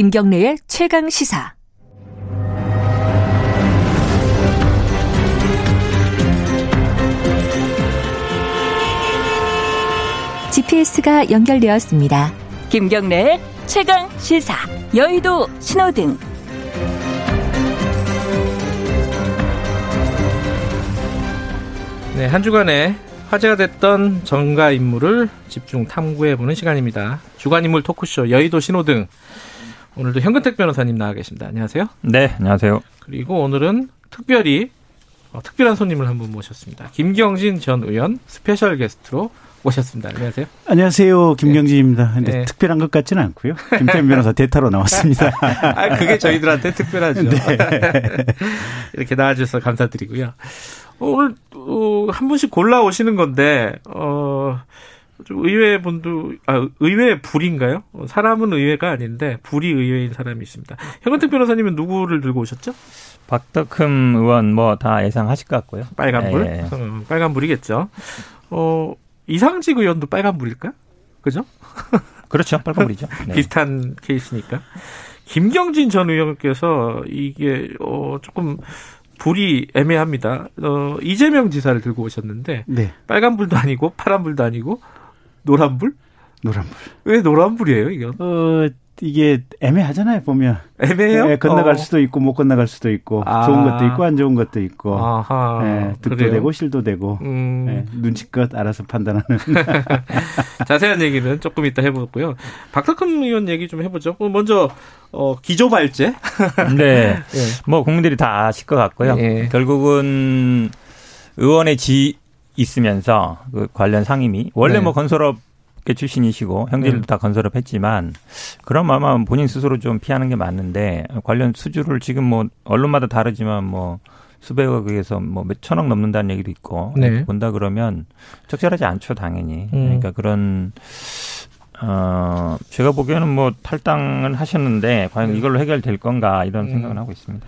김경래의 최강 시사. GPS가 연결되었습니다. 김경래의 최강 시사. 여의도 신호등. 네, 한 주간에 화제가 됐던 정가 인물을 집중 탐구해보는 시간입니다. 주간 인물 토크쇼 여의도 신호등. 오늘도 현근택 변호사님 나와 계십니다. 안녕하세요. 네, 안녕하세요. 그리고 오늘은 특별히 어, 특별한 손님을 한 분 모셨습니다. 김경진 전 의원 special guest로 모셨습니다. 안녕하세요. 안녕하세요. 김경진입니다. 근데 네. 특별한 것 같지는 않고요. 김태현 변호사 대타로 나왔습니다. 아, 그게 저희들한테 특별하죠. 네. 이렇게 나와주셔서 감사드리고요. 오늘 어, 한 분씩 골라 오시는 건데 어. 좀 의외 분도 아 의외 불인가요? 사람은 의외가 아닌데 불이 의외인 사람이 있습니다. 현근택 변호사님은 누구를 들고 오셨죠? 박덕흠 의원 뭐 다 예상하실 것 같고요. 빨간불, 네. 음, 빨간 불이겠죠. 어 이상직 의원도 빨간 불일까? 그죠? 그렇죠, 빨간 불이죠. 네. 비슷한 케이스니까. 김경진 전 의원께서 이게 어 조금 불이 애매합니다. 어, 이재명 지사를 들고 오셨는데 네. 빨간 불도 아니고 파란 불도 아니고 노란불? 노란불. 왜 노란불이에요, 이건? 어, 이게 애매하잖아요, 보면. 애매해요? 네, 건너갈 어. 수도 있고 못 건너갈 수도 있고 아. 좋은 것도 있고 안 좋은 것도 있고. 아하. 네, 득도 그래요? 되고 실도 되고. 음. 네, 눈치껏 알아서 판단하는. 자세한 얘기는 조금 이따 해보고요. 박석흠 의원 얘기 좀 해보죠. 먼저 어, 기조발제. 네. 네. 뭐 국민들이 다 아실 것 같고요. 네. 결국은 의원의 지 있으면서 그 관련 상임위 원래 네. 뭐 건설업 출신이시고 형제들도 네. 다 건설업 했지만 그럼 아마 본인 스스로 좀 피하는 게 맞는데 관련 수주를 지금 뭐 언론마다 다르지만 뭐 수백억 에서 뭐 몇 천억 넘는다는 얘기도 있고 네. 본다 그러면 적절하지 않죠 당연히 음. 그러니까 그런 어 제가 보기에는 뭐 탈당은 하셨는데 과연 네. 이걸로 해결될 건가 이런 음. 생각을 하고 있습니다.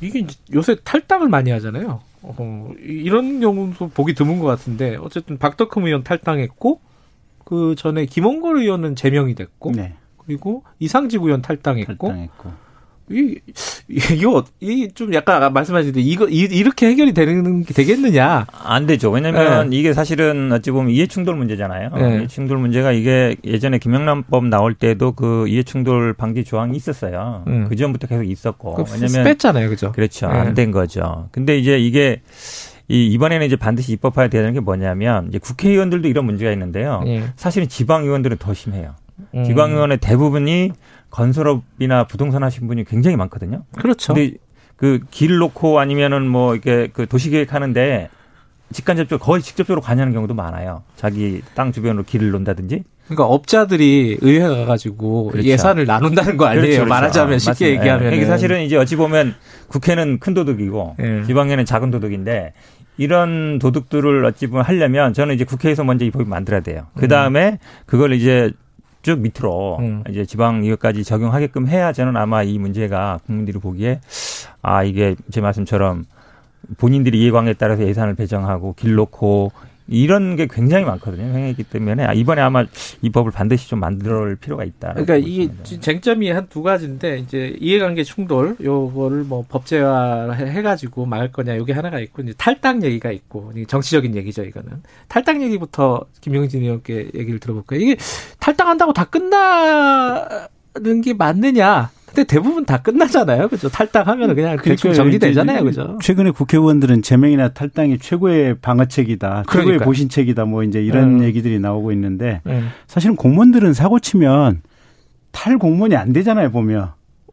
이게 요새 탈당을 많이 하잖아요. 어, 이런 경우도 보기 드문 것 같은데 어쨌든 박덕흠 의원 탈당했고 그 전에 김원걸 의원은 제명이 됐고 네. 그리고 이상직 의원 탈당했고, 탈당했고. 이, 이거, 이좀 약간 말씀하신 데 이거, 이, 이렇게 해결이 되는, 되겠느냐? 안 되죠. 왜냐면 네. 이게 사실은 어찌 보면 이해충돌 문제잖아요. 네. 이해충돌 문제가 이게 예전에 김영란법 나올 때도 그 이해충돌 방지 조항이 있었어요. 음. 그 전부터 계속 있었고. 왜냐면. 뺐잖아요. 그죠? 그렇죠. 네. 안된 거죠. 근데 이제 이게 이 이번에는 이제 반드시 입법화해야 되는 게 뭐냐면 이제 국회의원들도 이런 문제가 있는데요. 예. 사실은 지방의원들은 더 심해요. 음. 지방의원의 대부분이 건설업이나 부동산 하신 분이 굉장히 많거든요. 그렇죠. 근데 그 길 놓고 아니면은 뭐 이렇게 그 도시계획 하는데 직간접적으로 거의 직접적으로 관여하는 경우도 많아요. 자기 땅 주변으로 길을 놓는다든지. 그러니까 업자들이 의회 가가지고 그렇죠. 예산을 나눈다는 거 아니에요. 그렇죠, 그렇죠. 말하자면 쉽게 맞습니다. 얘기하면. 이게 사실은 이제 어찌 보면 국회는 큰 도둑이고 네. 지방에는 작은 도둑인데 이런 도둑들을 어찌 보면 하려면 저는 이제 국회에서 먼저 이 법을 만들어야 돼요. 그 다음에 음. 그걸 이제 쭉 밑으로 음. 이제 지방 이것까지 적용하게끔 해야 저는 아마 이 문제가 국민들이 보기에 아 이게 제 말씀처럼 본인들이 이해관계에 따라서 예산을 배정하고 길 놓고 이런 게 굉장히 많거든요. 행위이기 때문에 이번에 아마 이 법을 반드시 좀 만들 필요가 있다. 그러니까 이게 쟁점이 한 두 가지인데 이제 이해관계 충돌 요거를 뭐 법제화 해가지고 막을 거냐 요게 하나가 있고 이제 탈당 얘기가 있고 정치적인 얘기죠 이거는 탈당 얘기부터 김용진 의원께 얘기를 들어볼까요? 이게 탈당한다고 다 끝나는 게 맞느냐? 근데 대부분 다 끝나잖아요. 그죠? 탈당하면 그냥 그러니까 대충 정리되잖아요. 그죠? 최근에 국회의원들은 제명이나 탈당이 최고의 방어책이다. 그러니까. 최고의 보신책이다. 뭐 이제 이런 음. 얘기들이 나오고 있는데 음. 사실은 공무원들은 사고 치면 탈 공무원이 안 되잖아요. 보면.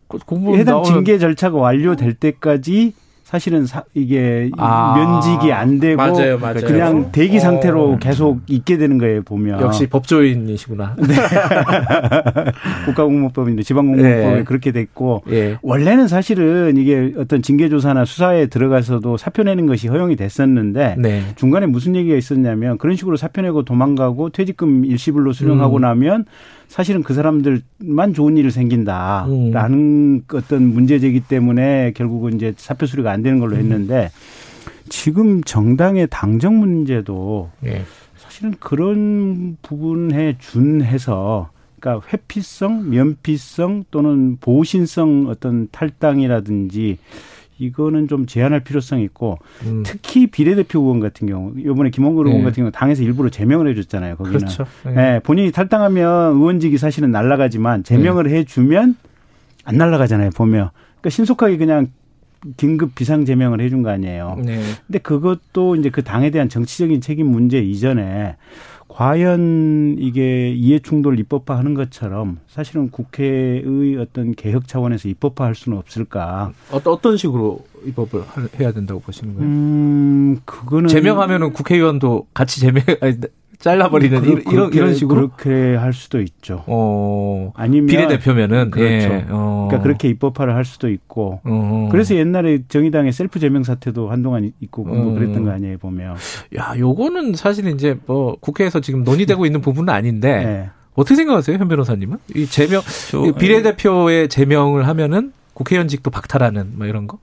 그 해당 징계 절차가 완료될 때까지 사실은 사, 이게 아, 면직이 안 되고 맞아요, 맞아요. 그냥 대기 상태로 어. 계속 있게 되는 거예요 보면 역시 법조인이시구나. 네. 국가공무법인데 지방공무법에 네. 그렇게 됐고 네. 원래는 사실은 이게 어떤 징계조사나 수사에 들어가서도 사표 내는 것이 허용이 됐었는데 네. 중간에 무슨 얘기가 있었냐면 그런 식으로 사표 내고 도망가고 퇴직금 일시불로 수령하고 음. 나면 사실은 그 사람들만 좋은 일이 생긴다라는 음. 어떤 문제제기 때문에 결국은 이제 사표 수리가 안 되는 걸로 음. 했는데 지금 정당의 당정 문제도 예. 사실은 그런 부분에 준해서 그러니까 회피성, 면피성 또는 보신성 어떤 탈당이라든지 이거는 좀 제한할 필요성이 있고 음. 특히 비례대표 의원 같은 경우 이번에 김원근 의원 네. 같은 경우 당에서 일부러 제명을 해줬잖아요. 거기는 그렇죠. 네. 네. 본인이 탈당하면 의원직이 사실은 날라가지만 제명을 네. 해주면 안 날라가잖아요. 보면 그러니까 신속하게 그냥 긴급 비상 제명을 해준 거 아니에요. 네. 근데 그것도 이제 그 당에 대한 정치적인 책임 문제 이전에 과연 이게 이해충돌 입법화하는 것처럼 사실은 국회의 어떤 개혁 차원에서 입법화할 수는 없을까? 어떤 어떤 식으로 입법을 해야 된다고 보시는 거예요? 음, 그거는 제명하면은 국회의원도 같이 제명 아니, 잘라버리는 그, 이런 이런 식으로 그렇게 할 수도 있죠. 어, 아니면 비례대표면은 그렇죠. 예. 어. 그러니까 그렇게 입법화를 할 수도 있고. 어. 그래서 옛날에 정의당의 셀프 제명 사태도 한동안 있고 뭐 어. 그랬던 거 아니에요 보면. 야, 요거는 사실 이제 뭐 국회에서 지금 논의되고 있는 부분은 아닌데 네. 어떻게 생각하세요, 현 변호사님은? 이 제명 저, 비례대표의 제명을 하면은 국회의원직도 박탈하는 뭐 이런 거?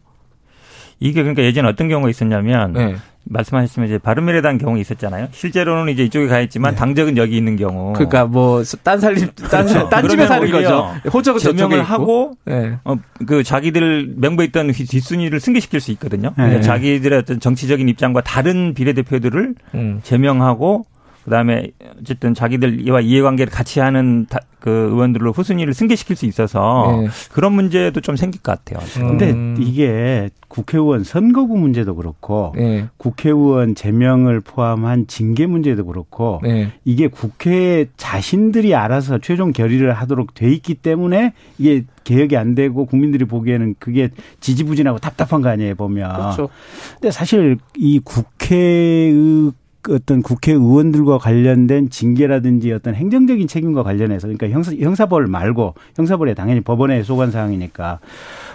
이게 그러니까 예전에 어떤 경우가 있었냐면 네. 말씀하셨지만 이제 바른미래당 경우 있었잖아요. 실제로는 이제 이쪽에 가 있지만 네. 당적은 여기 있는 경우. 그러니까 뭐딴 살림 딴, 그렇죠. 딴 집에 사는 거죠. 호적은 제명을 하고 네. 어, 그 자기들 명부에 있던 뒷순위를 승계시킬 수 있거든요. 네. 자기들의 어떤 정치적인 입장과 다른 비례대표들을 음. 제명하고 그다음에 어쨌든 자기들과 이해관계를 같이 하는 다, 그 의원들로 후순위를 승계시킬 수 있어서 네. 그런 문제도 좀 생길 것 같아요. 그런데 음. 이게 국회의원 선거구 문제도 그렇고 네. 국회의원 제명을 포함한 징계 문제도 그렇고 네. 이게 국회 자신들이 알아서 최종 결의를 하도록 돼 있기 때문에 이게 개혁이 안 되고 국민들이 보기에는 그게 지지부진하고 답답한 거 아니에요 보면. 그렇죠. 근데 사실 이 국회의 어떤 국회의원들과 관련된 징계라든지 어떤 행정적인 책임과 관련해서 그러니까 형사, 형사벌 말고 형사벌에 당연히 법원에 소관 사항이니까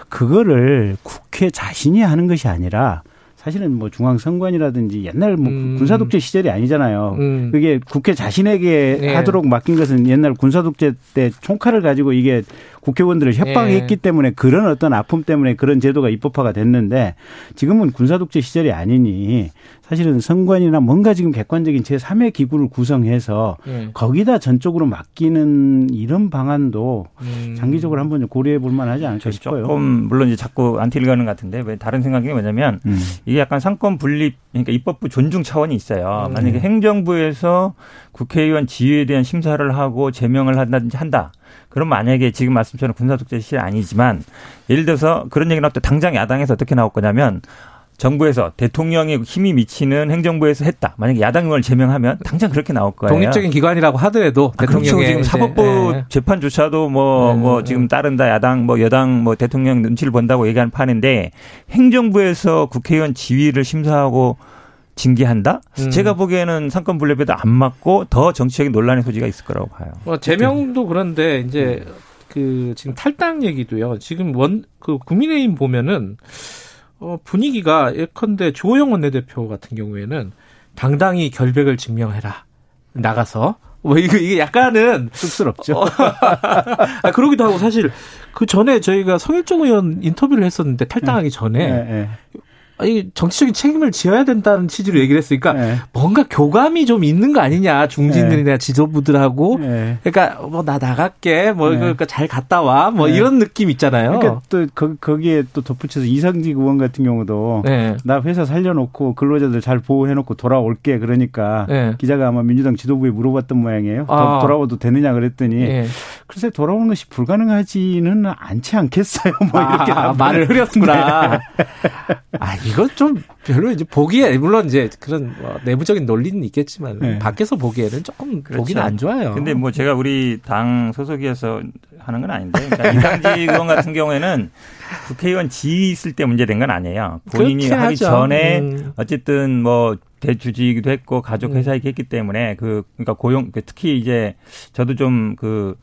그거를 국회 자신이 하는 것이 아니라 사실은 뭐 중앙선관이라든지 옛날 뭐 음. 군사독재 시절이 아니잖아요. 음. 그게 국회 자신에게 네. 하도록 맡긴 것은 옛날 군사독재 때 총칼을 가지고 이게 국회의원들을 협박했기 네. 때문에 그런 어떤 아픔 때문에 그런 제도가 입법화가 됐는데 지금은 군사독재 시절이 아니니 사실은 선관이나 뭔가 지금 객관적인 제3의 기구를 구성해서 네. 거기다 전적으로 맡기는 이런 방안도 음. 장기적으로 한번 고려해 볼 만하지 않을까 싶어요. 조금 물론 이제 자꾸 안티를 가는 것 같은데 왜 다른 생각이 뭐냐면 음. 이게 약간 삼권 분립 그러니까 입법부 존중 차원이 있어요. 음. 만약에 행정부에서 국회의원 지위에 대한 심사를 하고 제명을 한다든지 한다. 그럼 만약에 지금 말씀처럼 군사독재 시절 아니지만 예를 들어서 그런 얘기 나올 때 당장 야당에서 어떻게 나올 거냐면 정부에서 대통령이 힘이 미치는 행정부에서 했다. 만약에 야당 의원을 제명하면 당장 그렇게 나올 거예요. 독립적인 기관이라고 하더라도 아, 그렇죠. 대통령의 지금 사법부 네. 재판조차도 뭐뭐 네. 뭐 지금 따른다 야당 뭐 여당 뭐 대통령 눈치를 본다고 얘기하는 판인데 행정부에서 국회의원 지위를 심사하고 징계한다? 음. 제가 보기에는 상권 분립에도 안 맞고 더 정치적인 논란의 소지가 있을 거라고 봐요. 뭐 제명도 그런데 이제 그 지금 탈당 얘기도요. 지금 원 그 국민의힘 보면은 어, 분위기가 예컨대 조호영 원내대표 같은 경우에는 당당히 결백을 증명해라. 나가서. 뭐, 이거, 이게 약간은. 쑥스럽죠. 어, 아, 그러기도 하고 사실 그 전에 저희가 성일종 의원 인터뷰를 했었는데 탈당하기 전에 네, 네. 이 정치적인 책임을 지어야 된다는 취지로 얘기를 했으니까 네. 뭔가 교감이 좀 있는 거 아니냐 중진들이나 네. 지도부들하고 네. 그러니까 뭐 나 나갈게 뭐 네. 그러니까 잘 갔다 와뭐 네. 이런 느낌 있잖아요. 그러니까 또 거, 기에또 덧붙여서 이상직 의원 같은 경우도 네. 나 회사 살려놓고 근로자들 잘 보호해놓고 돌아올게 그러니까 기자가 아마 민주당 지도부에 물어봤던 모양이에요. 아. 돌아와도 되느냐 그랬더니 글쎄 돌아오는 것이 불가능하지는 않지 않겠어요. 뭐 아, 이렇게 말을 흐렸구나. 아 이건 좀 별로 이제 보기에 물론 이제 그런 뭐 내부적인 논리는 있겠지만 네. 밖에서 보기에는 조금 그렇죠. 보기는 안 좋아요. 근데 뭐 제가 우리 당 소속이어서 하는 건 아닌데 그러니까 이상직 의원 같은 경우에는 국회의원 지위 있을 때 문제된 건 아니에요. 본인이 하기 하죠. 전에 음. 어쨌든 뭐 대주지이기도 했고 가족 음. 회사이기 했기 때문에 그 그러니까 고용 그 특히 이제 저도 좀그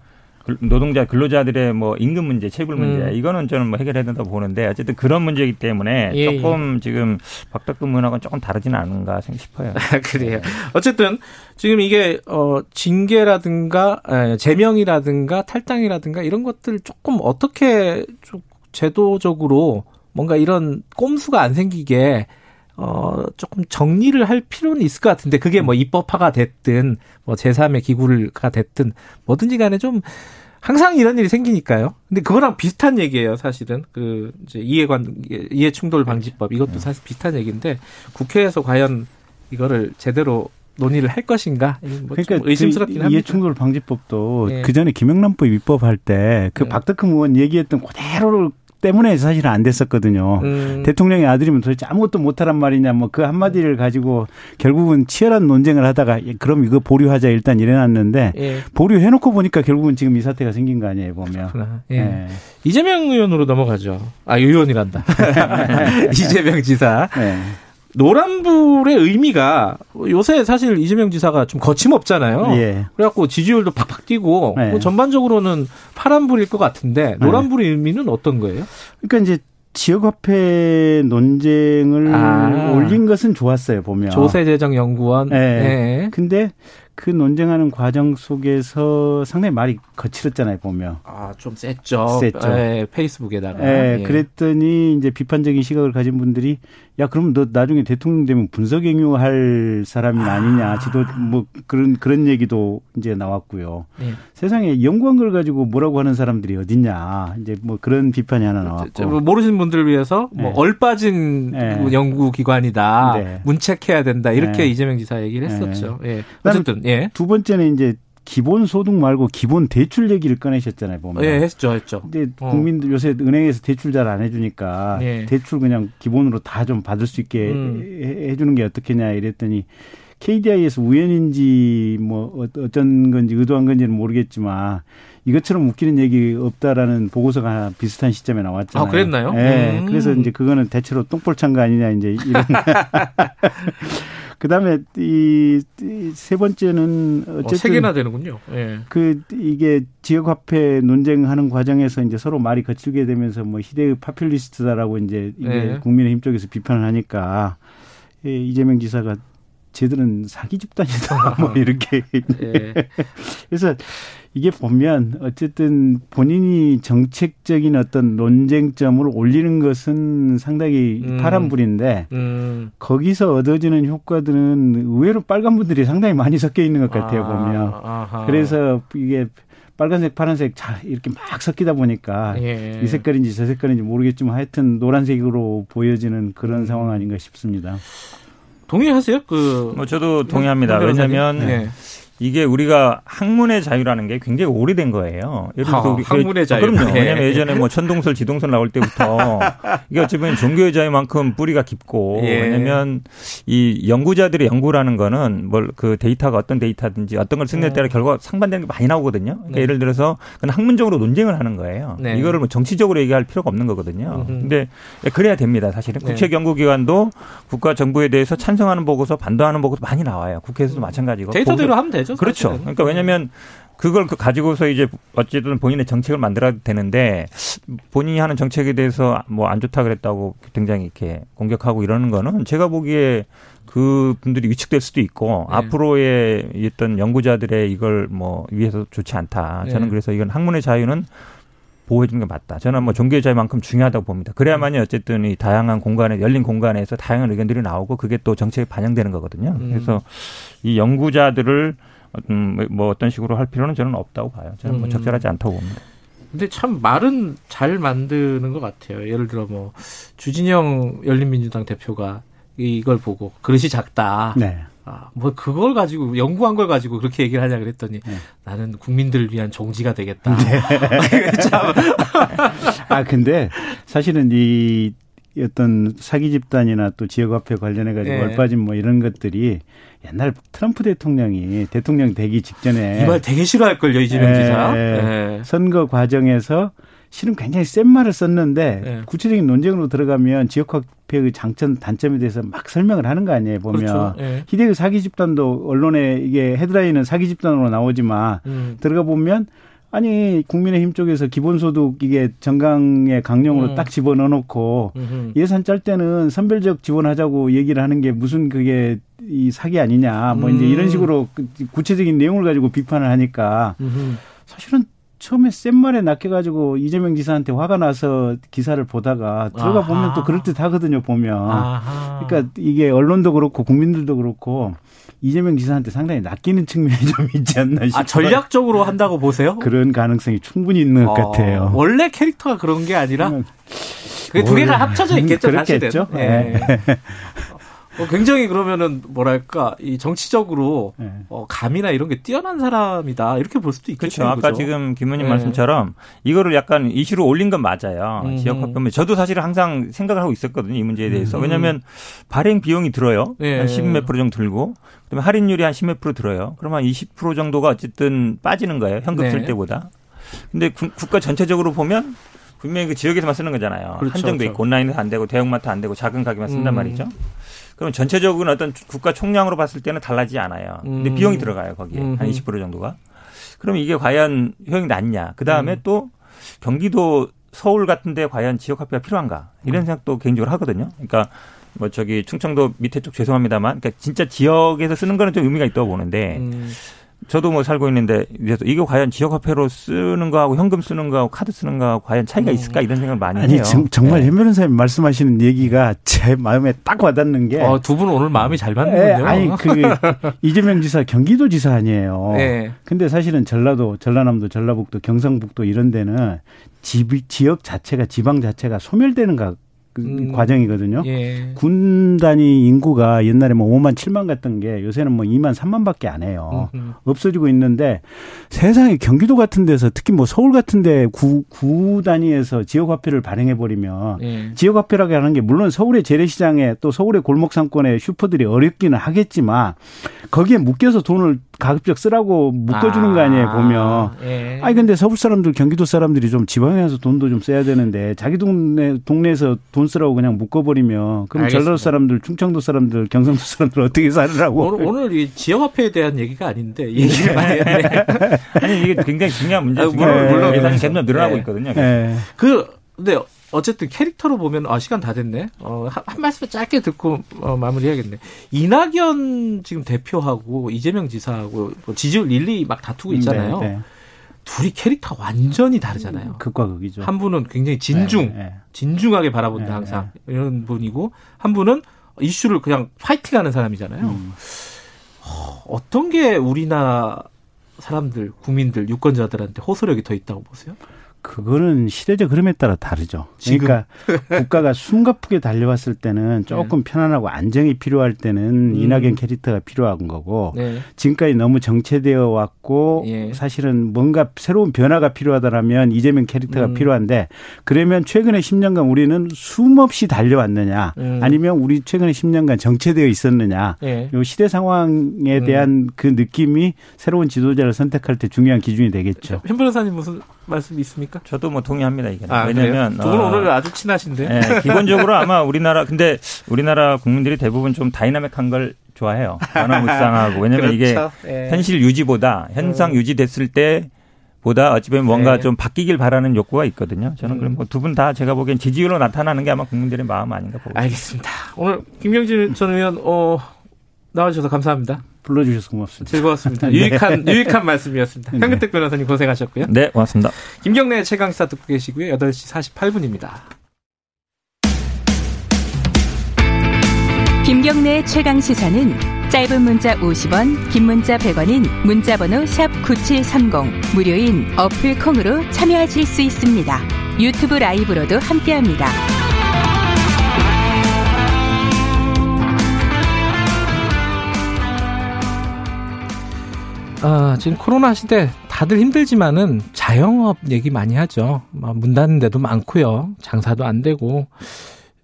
노동자 근로자들의 뭐 임금 문제, 체불 문제 음. 이거는 저는 뭐 해결해야 된다고 보는데 어쨌든 그런 문제이기 때문에 예, 조금 예. 지금 박덕근 문학은 조금 다르지는 않은가 싶어요. 아, 그래요. 어쨌든 지금 이게 어 징계라든가 에, 제명이라든가 탈당이라든가 이런 것들 조금 어떻게 좀 제도적으로 뭔가 이런 꼼수가 안 생기게 어, 조금 정리를 할 필요는 있을 것 같은데 그게 뭐 입법화가 됐든 뭐 제3의 기구가 됐든 뭐든지 간에 좀 항상 이런 일이 생기니까요. 근데 그거랑 비슷한 얘기예요, 사실은. 그 이제 이해관 이해 충돌 방지법 이것도 네. 사실 비슷한 얘기인데 국회에서 과연 이거를 제대로 논의를 할 것인가? 뭐 그러니까 의심스럽긴 그 합니다. 이해충돌 방지법도 예. 그 전에 김영란법 입법할 때그 예. 박덕흠 의원 얘기했던 그대로를 때문에 사실은 안 됐었거든요. 음. 대통령의 아들이면 도대체 아무것도 못하란 말이냐, 뭐 그 한마디를 가지고 결국은 치열한 논쟁을 하다가 예, 그럼 이거 보류하자 일단 이래놨는데 예. 보류해놓고 보니까 결국은 지금 이 사태가 생긴 거 아니에요, 보면. 예. 예. 이재명 의원으로 넘어가죠. 아, 의원이란다. 이재명 지사. 네. 노란불의 의미가 요새 사실 이재명 지사가 좀 거침없잖아요. 예. 그래갖고 지지율도 팍팍 뛰고 네. 뭐 전반적으로는 파란불일 것 같은데 노란불의 네. 의미는 어떤 거예요? 그러니까 이제 지역화폐 논쟁을 아. 올린 것은 좋았어요 보면 조세재정연구원. 네. 네. 근데 그 논쟁하는 과정 속에서 상당히 말이 거칠었잖아요 보면. 아 좀 셌죠. 셌죠. 네, 페이스북에다가. 네, 예. 그랬더니 이제 비판적인 시각을 가진 분들이 야 그럼 너 나중에 대통령 되면 분석행위할 사람이 아. 니냐 지도 뭐 그런 그런 얘기도 이제 나왔고요. 네. 세상에 연구한 걸 가지고 뭐라고 하는 사람들이 어딨냐 이제 뭐 그런 비판이 하나 나왔고 뭐 모르시는 분들을 위해서 뭐 네. 얼빠진 네. 연구기관이다 네. 문책해야 된다 이렇게 네. 이재명 지사 얘기를 네. 했었죠. 예. 어쨌든 예. 두 번째는 이제 기본 소득 말고 기본 대출 얘기를 꺼내셨잖아요, 보면. 예, 했죠, 했죠. 근데 어. 국민들 요새 은행에서 대출 잘 안 해주니까 예. 대출 그냥 기본으로 다 좀 받을 수 있게 음. 해주는 게 어떻겠냐 이랬더니 KDI에서 우연인지 뭐 어떤 건지 의도한 건지는 모르겠지만 이것처럼 웃기는 얘기 없다라는 보고서가 비슷한 시점에 나왔잖아요. 아, 그랬나요? 네. 음. 그래서 이제 그거는 대체로 똥볼 찬거 아니냐 이제 이런 그다음에 이 세 번째는 어, 어쨌든 어, 세 개나 되는군요. 예. 그 이게 지역 화폐 논쟁하는 과정에서 이제 서로 말이 거칠게 되면서 뭐 희대의 파퓰리스트다라고 이제 이게 예. 국민의힘 쪽에서 비판을 하니까 예, 이재명 지사가 쟤들은 사기 집단이다 뭐 이렇게 예. 그래서 이게 보면 어쨌든 본인이 정책적인 어떤 논쟁점을 올리는 것은 상당히 음. 파란불인데 음. 거기서 얻어지는 효과들은 의외로 빨간 분들이 상당히 많이 섞여 있는 것 같아요 아, 보면 아하. 그래서 이게 빨간색, 파란색 잘 이렇게 막 섞이다 보니까 예. 이 색깔인지 저 색깔인지 모르겠지만 하여튼 노란색으로 보여지는 그런 음. 상황 아닌가 싶습니다. 동의하세요? 그. 뭐 저도 동의합니다. 왜냐하면 네. 이게 우리가 학문의 자유라는 게 굉장히 오래된 거예요. 예를 들어서 아, 학문의 자유. 그럼요. 네. 왜냐하면 예전에 뭐 천동설, 지동설 나올 때부터 이게 어찌 보면 종교의 자유만큼 뿌리가 깊고 예. 왜냐하면 이 연구자들의 연구라는 거는 뭘 그 데이터가 어떤 데이터든지 어떤 걸 승인할 때라 음. 결과 상반되는 게 많이 나오거든요. 그러니까 네. 예를 들어서 그건 학문적으로 논쟁을 하는 거예요. 네. 이거를 뭐 정치적으로 얘기할 필요가 없는 거거든요. 음흠. 근데 그래야 됩니다. 사실은 네. 국책연구기관도 국가 정부에 대해서 찬성하는 보고서 반대하는 보고서 많이 나와요. 국회에서도 마찬가지고. 데이터대로 하면 되죠. 거죠. 그렇죠. 사실은. 그러니까 왜냐하면 그걸 그 가지고서 이제 어쨌든 본인의 정책을 만들어야 되는데 본인이 하는 정책에 대해서 뭐 안 좋다 그랬다고 굉장히 이렇게 공격하고 이러는 거는 제가 보기에 그 분들이 위축될 수도 있고 네. 앞으로의 어떤 연구자들의 이걸 뭐 위해서 좋지 않다. 저는 네. 그래서 이건 학문의 자유는 보호해주는 게 맞다. 저는 뭐 종교의 자유만큼 중요하다고 봅니다. 그래야만이 어쨌든 이 다양한 공간에 열린 공간에서 다양한 의견들이 나오고 그게 또 정책에 반영되는 거거든요. 음. 그래서 이 연구자들을 음, 뭐 어떤 식으로 할 필요는 저는 없다고 봐요. 저는 뭐 음. 적절하지 않다고 봅니다. 근데 참 말은 잘 만드는 것 같아요. 예를 들어 뭐 주진영 열린민주당 대표가 이걸 보고 그릇이 작다. 네. 아, 뭐 그걸 가지고 연구한 걸 가지고 그렇게 얘기를 하냐 그랬더니 네. 나는 국민들을 위한 종지가 되겠다. 네. 참. 아 근데 사실은 이 어떤 사기 집단이나 또 지역화폐 관련해 가지고 네. 얼빠진 뭐 이런 것들이 옛날 트럼프 대통령이 대통령 되기 직전에 이 말 되게 싫어할 걸요 이재명 지사 네. 선거 과정에서 실은 굉장히 센 말을 썼는데 네. 구체적인 논쟁으로 들어가면 지역화폐의 장점 단점에 대해서 막 설명을 하는 거 아니에요 보면 그렇죠. 네. 희대의 사기 집단도 언론에 이게 헤드라인은 사기 집단으로 나오지만 음. 들어가 보면 아니 국민의힘 쪽에서 기본소득 이게 정강의 강령으로 음. 딱 집어넣어 놓고 예산 짤 때는 선별적 지원하자고 얘기를 하는 게 무슨 그게 이 사기 아니냐 뭐 음. 이제 이런 식으로 구체적인 내용을 가지고 비판을 하니까 음흠. 사실은 처음에 센 말에 낚여가지고 이재명 지사한테 화가 나서 기사를 보다가 들어가 아하. 보면 또 그럴 듯 하거든요, 보면. 아하. 그러니까 이게 언론도 그렇고 국민들도 그렇고 이재명 지사한테 상당히 낚이는 측면이 좀 있지 않나 싶어요. 아, 전략적으로 한다고 보세요? 그런 가능성이 충분히 있는 것 어, 같아요. 원래 캐릭터가 그런 게 아니라 그두 개가 합쳐져 있겠죠, 그렇겠죠. 사실은. 네. 어, 굉장히 그러면은 뭐랄까 이 정치적으로 네. 어, 감이나 이런 게 뛰어난 사람이다 이렇게 볼 수도 있겠죠. 그렇죠. 아까 지금 김 의원님 네. 말씀처럼 이거를 약간 이슈로 올린 건 맞아요. 음. 지역 화폐면 저도 사실 항상 생각을 하고 있었거든요 이 문제에 대해서 음. 왜냐하면 발행 비용이 들어요 네. 한10몇 프로 정도 들고 그다음에 할인율이 한 10몇 프로 들어요. 그러면 20% 정도가 어쨌든 빠지는 거예요 현금 네. 쓸 때보다. 근데 구, 국가 전체적으로 보면 분명히 그 지역에서만 쓰는 거잖아요. 그렇죠, 한정도 그렇죠. 있고 온라인에서 안 되고 대형마트 안 되고 작은 가게만 쓴단 음. 말이죠. 그럼 전체적으로 어떤 국가 총량으로 봤을 때는 달라지지 않아요. 근데 음. 비용이 들어가요 거기에 음. 한20% 정도가. 그럼 이게 과연 효용이 낮냐? 그 다음에 음. 또 경기도 서울 같은데 과연 지역 화폐가 필요한가? 이런 음. 생각도 개인적으로 하거든요. 그러니까 뭐 저기 충청도 밑에 쪽 죄송합니다만, 그러니까 진짜 지역에서 쓰는 거는 좀 의미가 있다고 보는데. 음. 저도 뭐 살고 있는데 이게 과연 지역화폐로 쓰는 거하고 현금 쓰는 거하고 카드 쓰는 거하고 과연 차이가 음. 있을까 이런 생각을 많이 아니, 해요. 아니 정말 현 네. 변호사님 말씀하시는 얘기가 제 마음에 딱 와닿는 게. 어, 두분 오늘 마음이 잘 맞는군요. 네, 아니 그 이재명 지사 경기도지사 아니에요. 네. 근데 사실은 전라도, 전라남도, 전라북도, 경상북도 이런 데는 지, 지역 자체가 지방 자체가 소멸되는 가 그 음. 과정이거든요. 예. 군 단위 인구가 옛날에 뭐 5만 7만 갔던 게 요새는 뭐 2만 3만밖에 안 해요. 음흠. 없어지고 있는데 세상에 경기도 같은 데서 특히 뭐 서울 같은 데 구, 구 단위에서 지역 화폐를 발행해 버리면 예. 지역 화폐라고 하는 게 물론 서울의 재래시장에 또 서울의 골목 상권의 슈퍼들이 어렵기는 하겠지만 거기에 묶여서 돈을 가급적 쓰라고 묶어주는 아, 거 아니에요 보면. 예. 아니 근데 서울 사람들 경기도 사람들이 좀 지방에 와서 돈도 좀 써야 되는데 자기 동네 동네에서 돈 쓰라고 그냥 묶어버리면 그럼 알겠습니다. 전라도 사람들, 충청도 사람들, 경상도 사람들 어떻게 살으라고? 오늘, 오늘 이 지역화폐에 대한 얘기가 아닌데 얘기를 많이 했네. 아니 이게 굉장히 중요한 문제죠. 물론 물론 예산이 점점 늘어나고 네. 있거든요. 네. 그 근데 어쨌든 캐릭터로 보면 아 시간 다 됐네. 어, 한, 한 말씀 짧게 듣고 어, 마무리해야겠네. 이낙연 지금 대표하고 이재명 지사하고 뭐 지지율 릴리 막 다투고 있잖아요. 네, 네. 둘이 캐릭터가 완전히 다르잖아요. 극과 극이죠. 한 분은 굉장히 진중, 네, 네. 진중하게 바라본다 네, 항상 이런 분이고 한 분은 이슈를 그냥 파이팅하는 사람이잖아요. 음. 어떤 게 우리나라 사람들, 국민들, 유권자들한테 호소력이 더 있다고 보세요? 그거는 시대적 흐름에 따라 다르죠. 그러니까 국가가 숨가쁘게 달려왔을 때는 조금 네. 편안하고 안정이 필요할 때는 음. 이낙연 캐릭터가 필요한 거고 네. 지금까지 너무 정체되어 왔고 예. 사실은 뭔가 새로운 변화가 필요하다라면 이재명 캐릭터가 음. 필요한데 그러면 최근에 10년간 우리는 쉼없이 달려왔느냐 음. 아니면 우리 최근에 10년간 정체되어 있었느냐 예. 요 시대 상황에 음. 대한 그 느낌이 새로운 지도자를 선택할 때 중요한 기준이 되겠죠. 현 변호사님 무슨 말씀 있습니까? 저도 뭐 동의합니다 이게. 아, 왜냐면 두분 어, 오늘 아주 친하신데. 네, 기본적으로 아마 우리나라 근데 우리나라 국민들이 대부분 좀 다이나믹한 걸 좋아해요. 변화무쌍하고 왜냐면 그렇죠. 이게 예. 현실 유지보다 현상 음. 유지됐을 때 보다 어찌 보면 뭔가 네. 좀 바뀌길 바라는 욕구가 있거든요. 저는 음. 그럼 뭐 두 분 다 제가 보기엔 지지율로 나타나는 게 아마 국민들의 마음 아닌가 보고. 알겠습니다. 오늘 김경진 전 의원 어 나와주셔서 감사합니다. 불러주셔서 고맙습니다. 즐거웠습니다. 네. 유익한 유익한 말씀이었습니다. 네. 현근택 변호사님 고생하셨고요. 네, 고맙습니다. 김경래 최강시사 듣고 계시고요. 8시 48분입니다. 김경래 최강 시사는 짧은 문자 50원, 긴 문자 100원인 문자번호 샵 9730 무료인 어플 콩으로 참여하실 수 있습니다. 유튜브 라이브로도 함께합니다. 아, 지금 코로나 시대 다들 힘들지만은 자영업 얘기 많이 하죠. 뭐문 닫는 데도 많고요. 장사도 안 되고.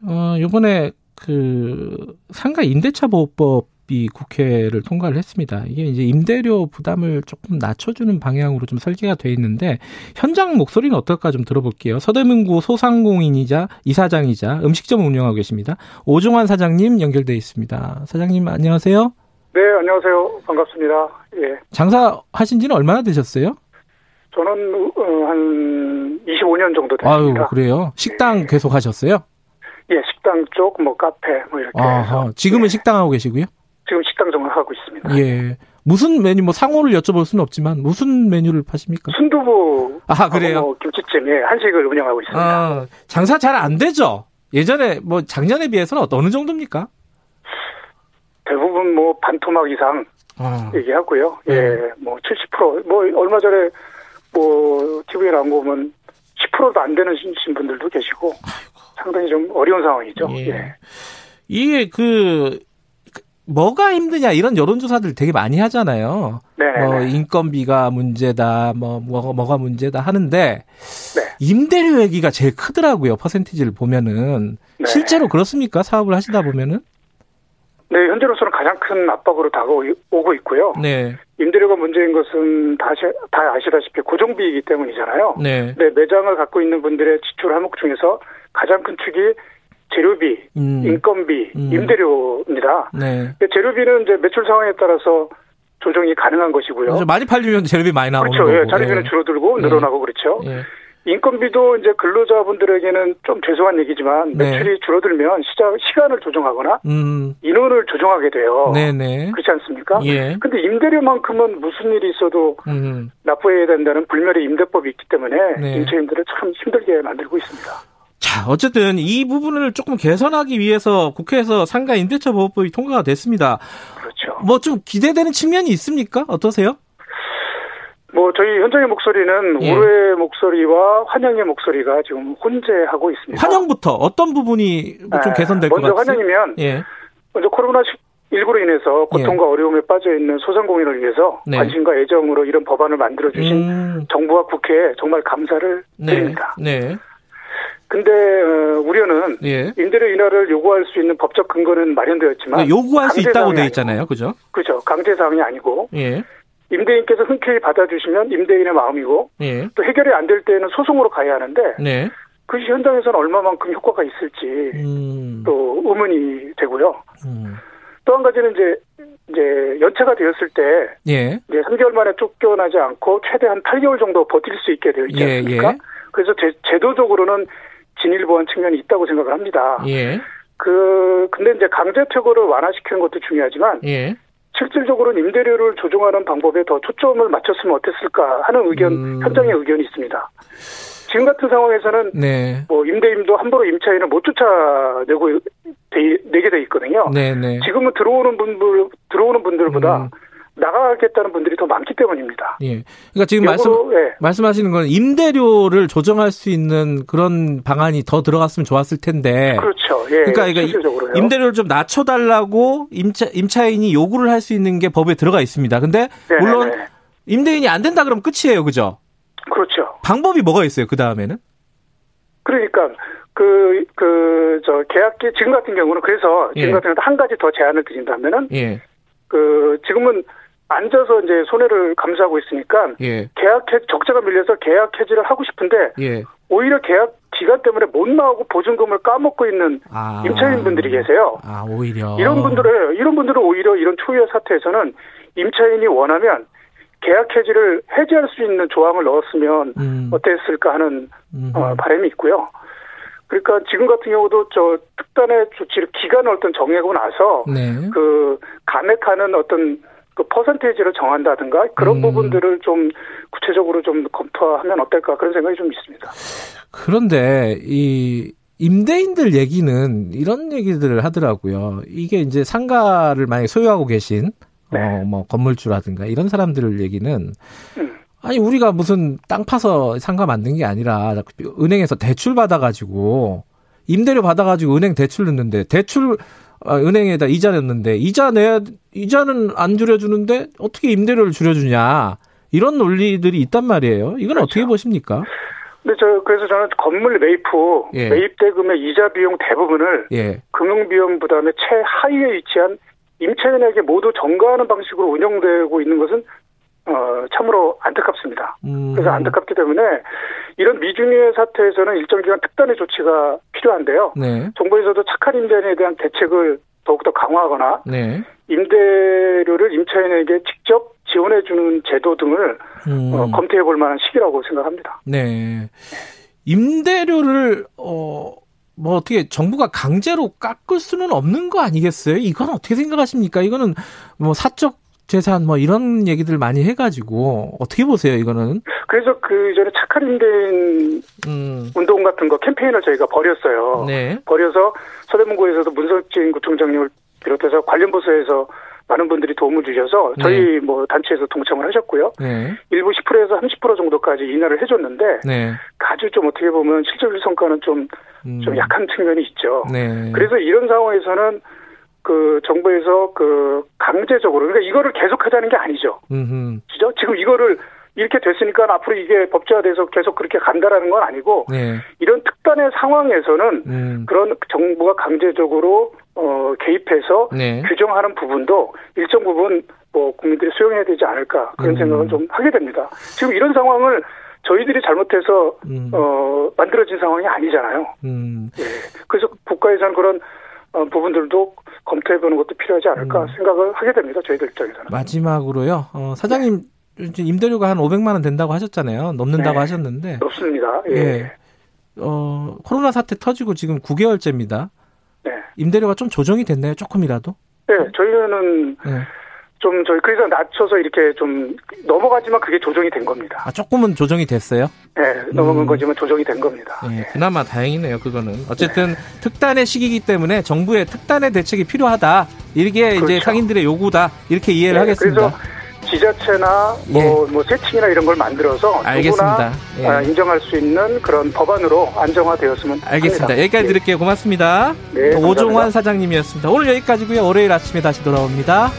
어, 요번에 그 상가 임대차 보호법이 국회를 통과를 했습니다. 이게 이제 임대료 부담을 조금 낮춰주는 방향으로 좀 설계가 돼 있는데 현장 목소리는 어떨까 좀 들어볼게요. 서대문구 소상공인이자 이사장이자 음식점 운영하고 계십니다. 오종환 사장님 연결돼 있습니다. 사장님 안녕하세요. 네, 안녕하세요. 반갑습니다. 예. 장사하신 지는 얼마나 되셨어요? 저는 어, 한 25년 정도 됐습니다. 아유, 그래요? 식당 예. 계속 하셨어요? 예, 식당 쪽, 뭐 카페, 뭐 이렇게. 아하, 지금은 예. 식당 하고 계시고요? 지금 식당 정을 하고 있습니다. 예. 무슨 메뉴 뭐 상호를 여쭤볼 수는 없지만 무슨 메뉴를 파십니까? 순두부 아 그래요? 뭐 김치찜에 한식을 운영하고 있습니다. 아, 장사 잘 안 되죠. 예전에 뭐 작년에 비해서는 어느 정도입니까? 대부분 뭐 반토막 이상 아. 얘기하고요. 네. 예, 뭐 70%뭐 얼마 전에 뭐 TV에 나온 거 보면 10%도 안 되는 분들도 계시고 아이고. 상당히 좀 어려운 상황이죠. 예. 예. 이게 그 뭐가 힘드냐 이런 여론조사들 되게 많이 하잖아요. 네. 뭐 인건비가 문제다, 뭐 뭐가 뭐가 문제다 하는데 네. 임대료 얘기가 제일 크더라고요. 퍼센티지를 보면은 네. 실제로 그렇습니까? 사업을 하시다 보면은? 네, 현재로서는 가장 큰 압박으로 다가오고 있고요. 네. 임대료가 문제인 것은 다, 다 아시다시피 고정비이기 때문이잖아요. 네. 네. 매장을 갖고 있는 분들의 지출 항목 중에서 가장 큰 축이 재료비, 음. 인건비, 음. 임대료입니다. 네. 재료비는 이제 매출 상황에 따라서 조정이 가능한 것이고요. 많이 팔리면 재료비 많이 나오는 그렇죠. 예, 거고. 예, 자료비는 줄어들고 네. 늘어나고 그렇죠. 예. 인건비도 이제 근로자분들에게는 좀 죄송한 얘기지만 네. 매출이 줄어들면 시작 시간을 조정하거나 음. 인원을 조정하게 돼요. 네네. 네. 그렇지 않습니까? 예. 근데 임대료만큼은 무슨 일이 있어도 음. 납부해야 된다는 불멸의 임대법이 있기 때문에 네. 임차인들을 참 힘들게 만들고 있습니다. 자, 어쨌든 이 부분을 조금 개선하기 위해서 국회에서 상가 임대차 보호법이 통과가 됐습니다. 그렇죠. 뭐 좀 기대되는 측면이 있습니까? 어떠세요? 뭐 저희 현장의 목소리는 예. 우려의 목소리와 환영의 목소리가 지금 혼재하고 있습니다. 환영부터 어떤 부분이 좀 네. 개선될 것 같아요? 먼저 환영이면 예. 먼저 코로나 19로 인해서 고통과 예. 어려움에 빠져 있는 소상공인을 위해서 네. 관심과 애정으로 이런 법안을 만들어 주신 음. 정부와 국회에 정말 감사를 네. 드립니다. 네. 근데 어, 우려는 예. 임대료 인하를 요구할 수 있는 법적 근거는 마련되었지만 네, 요구할 수 있다고 돼 있잖아요, 그죠? 그죠. 강제 사항이 아니고 예. 임대인께서 흔쾌히 받아주시면 임대인의 마음이고 예. 또 해결이 안 될 때는 소송으로 가야 하는데 네. 그것이 현장에서는 얼마만큼 효과가 있을지 음. 또 의문이 되고요. 음. 또한 가지는 이제 이제 연체가 되었을 때 예. 이제 3개월 만에 쫓겨나지 않고 최대한 8개월 정도 버틸 수 있게 되어 있지 예, 않습니까? 예. 그래서 제, 제도적으로는 진일 보한 측면이 있다고 생각을 합니다. 예. 그 근데 이제 강제 퇴거를 완화시키는 것도 중요하지만 예. 실질적으로는 임대료를 조정하는 방법에 더 초점을 맞췄으면 어땠을까 하는 의견, 음. 현장의 의견이 있습니다. 지금 같은 상황에서는 네. 뭐 임대인도 함부로 임차인을 못 쫓아내고 되, 내게 돼 있거든요. 네네. 네. 지금은 들어오는 분들 들어오는 분들보다 음. 나가겠다는 분들이 더 많기 때문입니다. 예. 그러니까 지금 말씀 예. 말씀하시는 건 임대료를 조정할 수 있는 그런 방안이 더 들어갔으면 좋았을 텐데. 그렇죠. 예. 그러니까 이거 임대료를 좀 낮춰 달라고 임차 임차인이 요구를 할 수 있는 게 법에 들어가 있습니다. 근데 네네네. 물론 임대인이 안 된다 그러면 끝이에요. 그죠? 그렇죠. 방법이 뭐가 있어요? 그 다음에는? 그러니까 그, 그, 저, 계약기, 지금 같은 경우는 그래서, 지금 예. 같은 경우는 한 가지 더 제안을 드린다면은, 예. 그, 지금은 앉아서 이제 손해를 감수하고 있으니까 예. 계약 해 적자가 밀려서 계약 해지를 하고 싶은데 예. 오히려 계약 기간 때문에 못 나오고 보증금을 까먹고 있는 아. 임차인분들이 계세요. 아 오히려 이런 분들은 이런 분들은 오히려 이런 초유의 사태에서는 임차인이 원하면 계약 해지를 해지할 수 있는 조항을 넣었으면 음. 어땠을까 하는 어, 바람이 있고요. 그러니까 지금 같은 경우도 저 특단의 조치를 기간을 어떤 정해고 나서 네. 그 감액하는 어떤 그 퍼센테이지를 정한다든가 그런 음. 부분들을 좀 구체적으로 좀 검토하면 어떨까 그런 생각이 좀 있습니다. 그런데 이 임대인들 얘기는 이런 얘기들을 하더라고요. 이게 이제 상가를 만약에 소유하고 계신 네. 어 뭐 건물주라든가 이런 사람들 얘기는 음. 아니 우리가 무슨 땅 파서 상가 만든 게 아니라 은행에서 대출 받아가지고 임대료 받아가지고 은행 대출 넣는데 대출 아, 은행에다 이자 냈는데 이자 내 이자는 안 줄여주는데 어떻게 임대료를 줄여주냐 이런 논리들이 있단 말이에요. 이건 그렇죠. 어떻게 보십니까? 근데 저 그래서 저는 건물 매입 후 예. 매입 대금의 이자 비용 대부분을 예. 금융 비용 부담의 최하위에 위치한 임차인에게 모두 전가하는 방식으로 운영되고 있는 것은 어, 참으로 안타깝습니다. 음. 그래서 안타깝기 때문에 이런 미중의 사태에서는 일정 기간 특단의 조치가 필요한데요. 네. 정부에서도 착한 임대인에 대한 대책을 더욱더 강화하거나 네. 임대료를 임차인에게 직접 지원해 주는 제도 등을 음. 어, 검토해 볼 만한 시기라고 생각합니다. 네. 임대료를 어. 뭐 어떻게 정부가 강제로 깎을 수는 없는 거 아니겠어요? 이건 어떻게 생각하십니까? 이거는 뭐 사적 재산 뭐 이런 얘기들 많이 해가지고 어떻게 보세요 이거는? 그래서 그 전에 착한 임대인 음. 운동 같은 거 캠페인을 저희가 벌였어요. 네. 벌여서 서대문구에서도 문석진 구청장님을 비롯해서 관련 부서에서 많은 분들이 도움을 주셔서 저희 네. 뭐 단체에서 동참을 하셨고요. 네. 일부 10%에서 30% 정도까지 인하를 해줬는데 네. 아주 좀 어떻게 보면 실질적 성과는 좀, 음. 좀 약한 측면이 있죠. 네. 그래서 이런 상황에서는 그 정부에서 그 강제적으로 그러니까 이거를 계속하자는 게 아니죠. 그죠? 지금 이거를 이렇게 됐으니까 앞으로 이게 법제화돼서 계속 그렇게 간다라는 건 아니고 네. 이런 특단의 상황에서는 음. 그런 정부가 강제적으로 어 개입해서 네. 규정하는 부분도 일정 부분 뭐 국민들이 수용해야 되지 않을까 그런 음. 생각을 좀 하게 됩니다. 지금 이런 상황을 저희들이 잘못해서 음. 어 만들어진 상황이 아니잖아요. 음. 예. 그래서 국가에서는 그런 어, 부분들도 검토해보는 것도 필요하지 않을까 음. 생각을 하게 됩니다. 저희들 입장에서는. 마지막으로요. 어, 사장님 네. 임대료가 한 500만 원 된다고 하셨잖아요. 넘는다고 네. 하셨는데. 높습니다. 예. 예. 어, 코로나 사태 터지고 지금 9개월째입니다. 네. 임대료가 좀 조정이 됐나요? 조금이라도? 네, 저희는 네. 좀 저희 그래서 낮춰서 이렇게 좀 넘어가지만 그게 조정이 된 겁니다. 아 조금은 조정이 됐어요? 네, 넘어간 음. 거지만 조정이 된 겁니다. 네, 네. 그나마 다행이네요. 그거는 어쨌든 네. 특단의 시기이기 때문에 정부의 특단의 대책이 필요하다. 이게 그렇죠. 이제 상인들의 요구다. 이렇게 이해를 네, 하겠습니다. 그래서 지자체나 뭐, 예. 뭐 세팅이나 이런 걸 만들어서 알겠습니다. 누구나 예. 인정할 수 있는 그런 법안으로 안정화되었으면 알겠습니다. 합니다. 여기까지 예. 드릴게요. 고맙습니다. 네, 오종환 사장님이었습니다. 오늘 여기까지고요. 월요일 아침에 다시 돌아옵니다.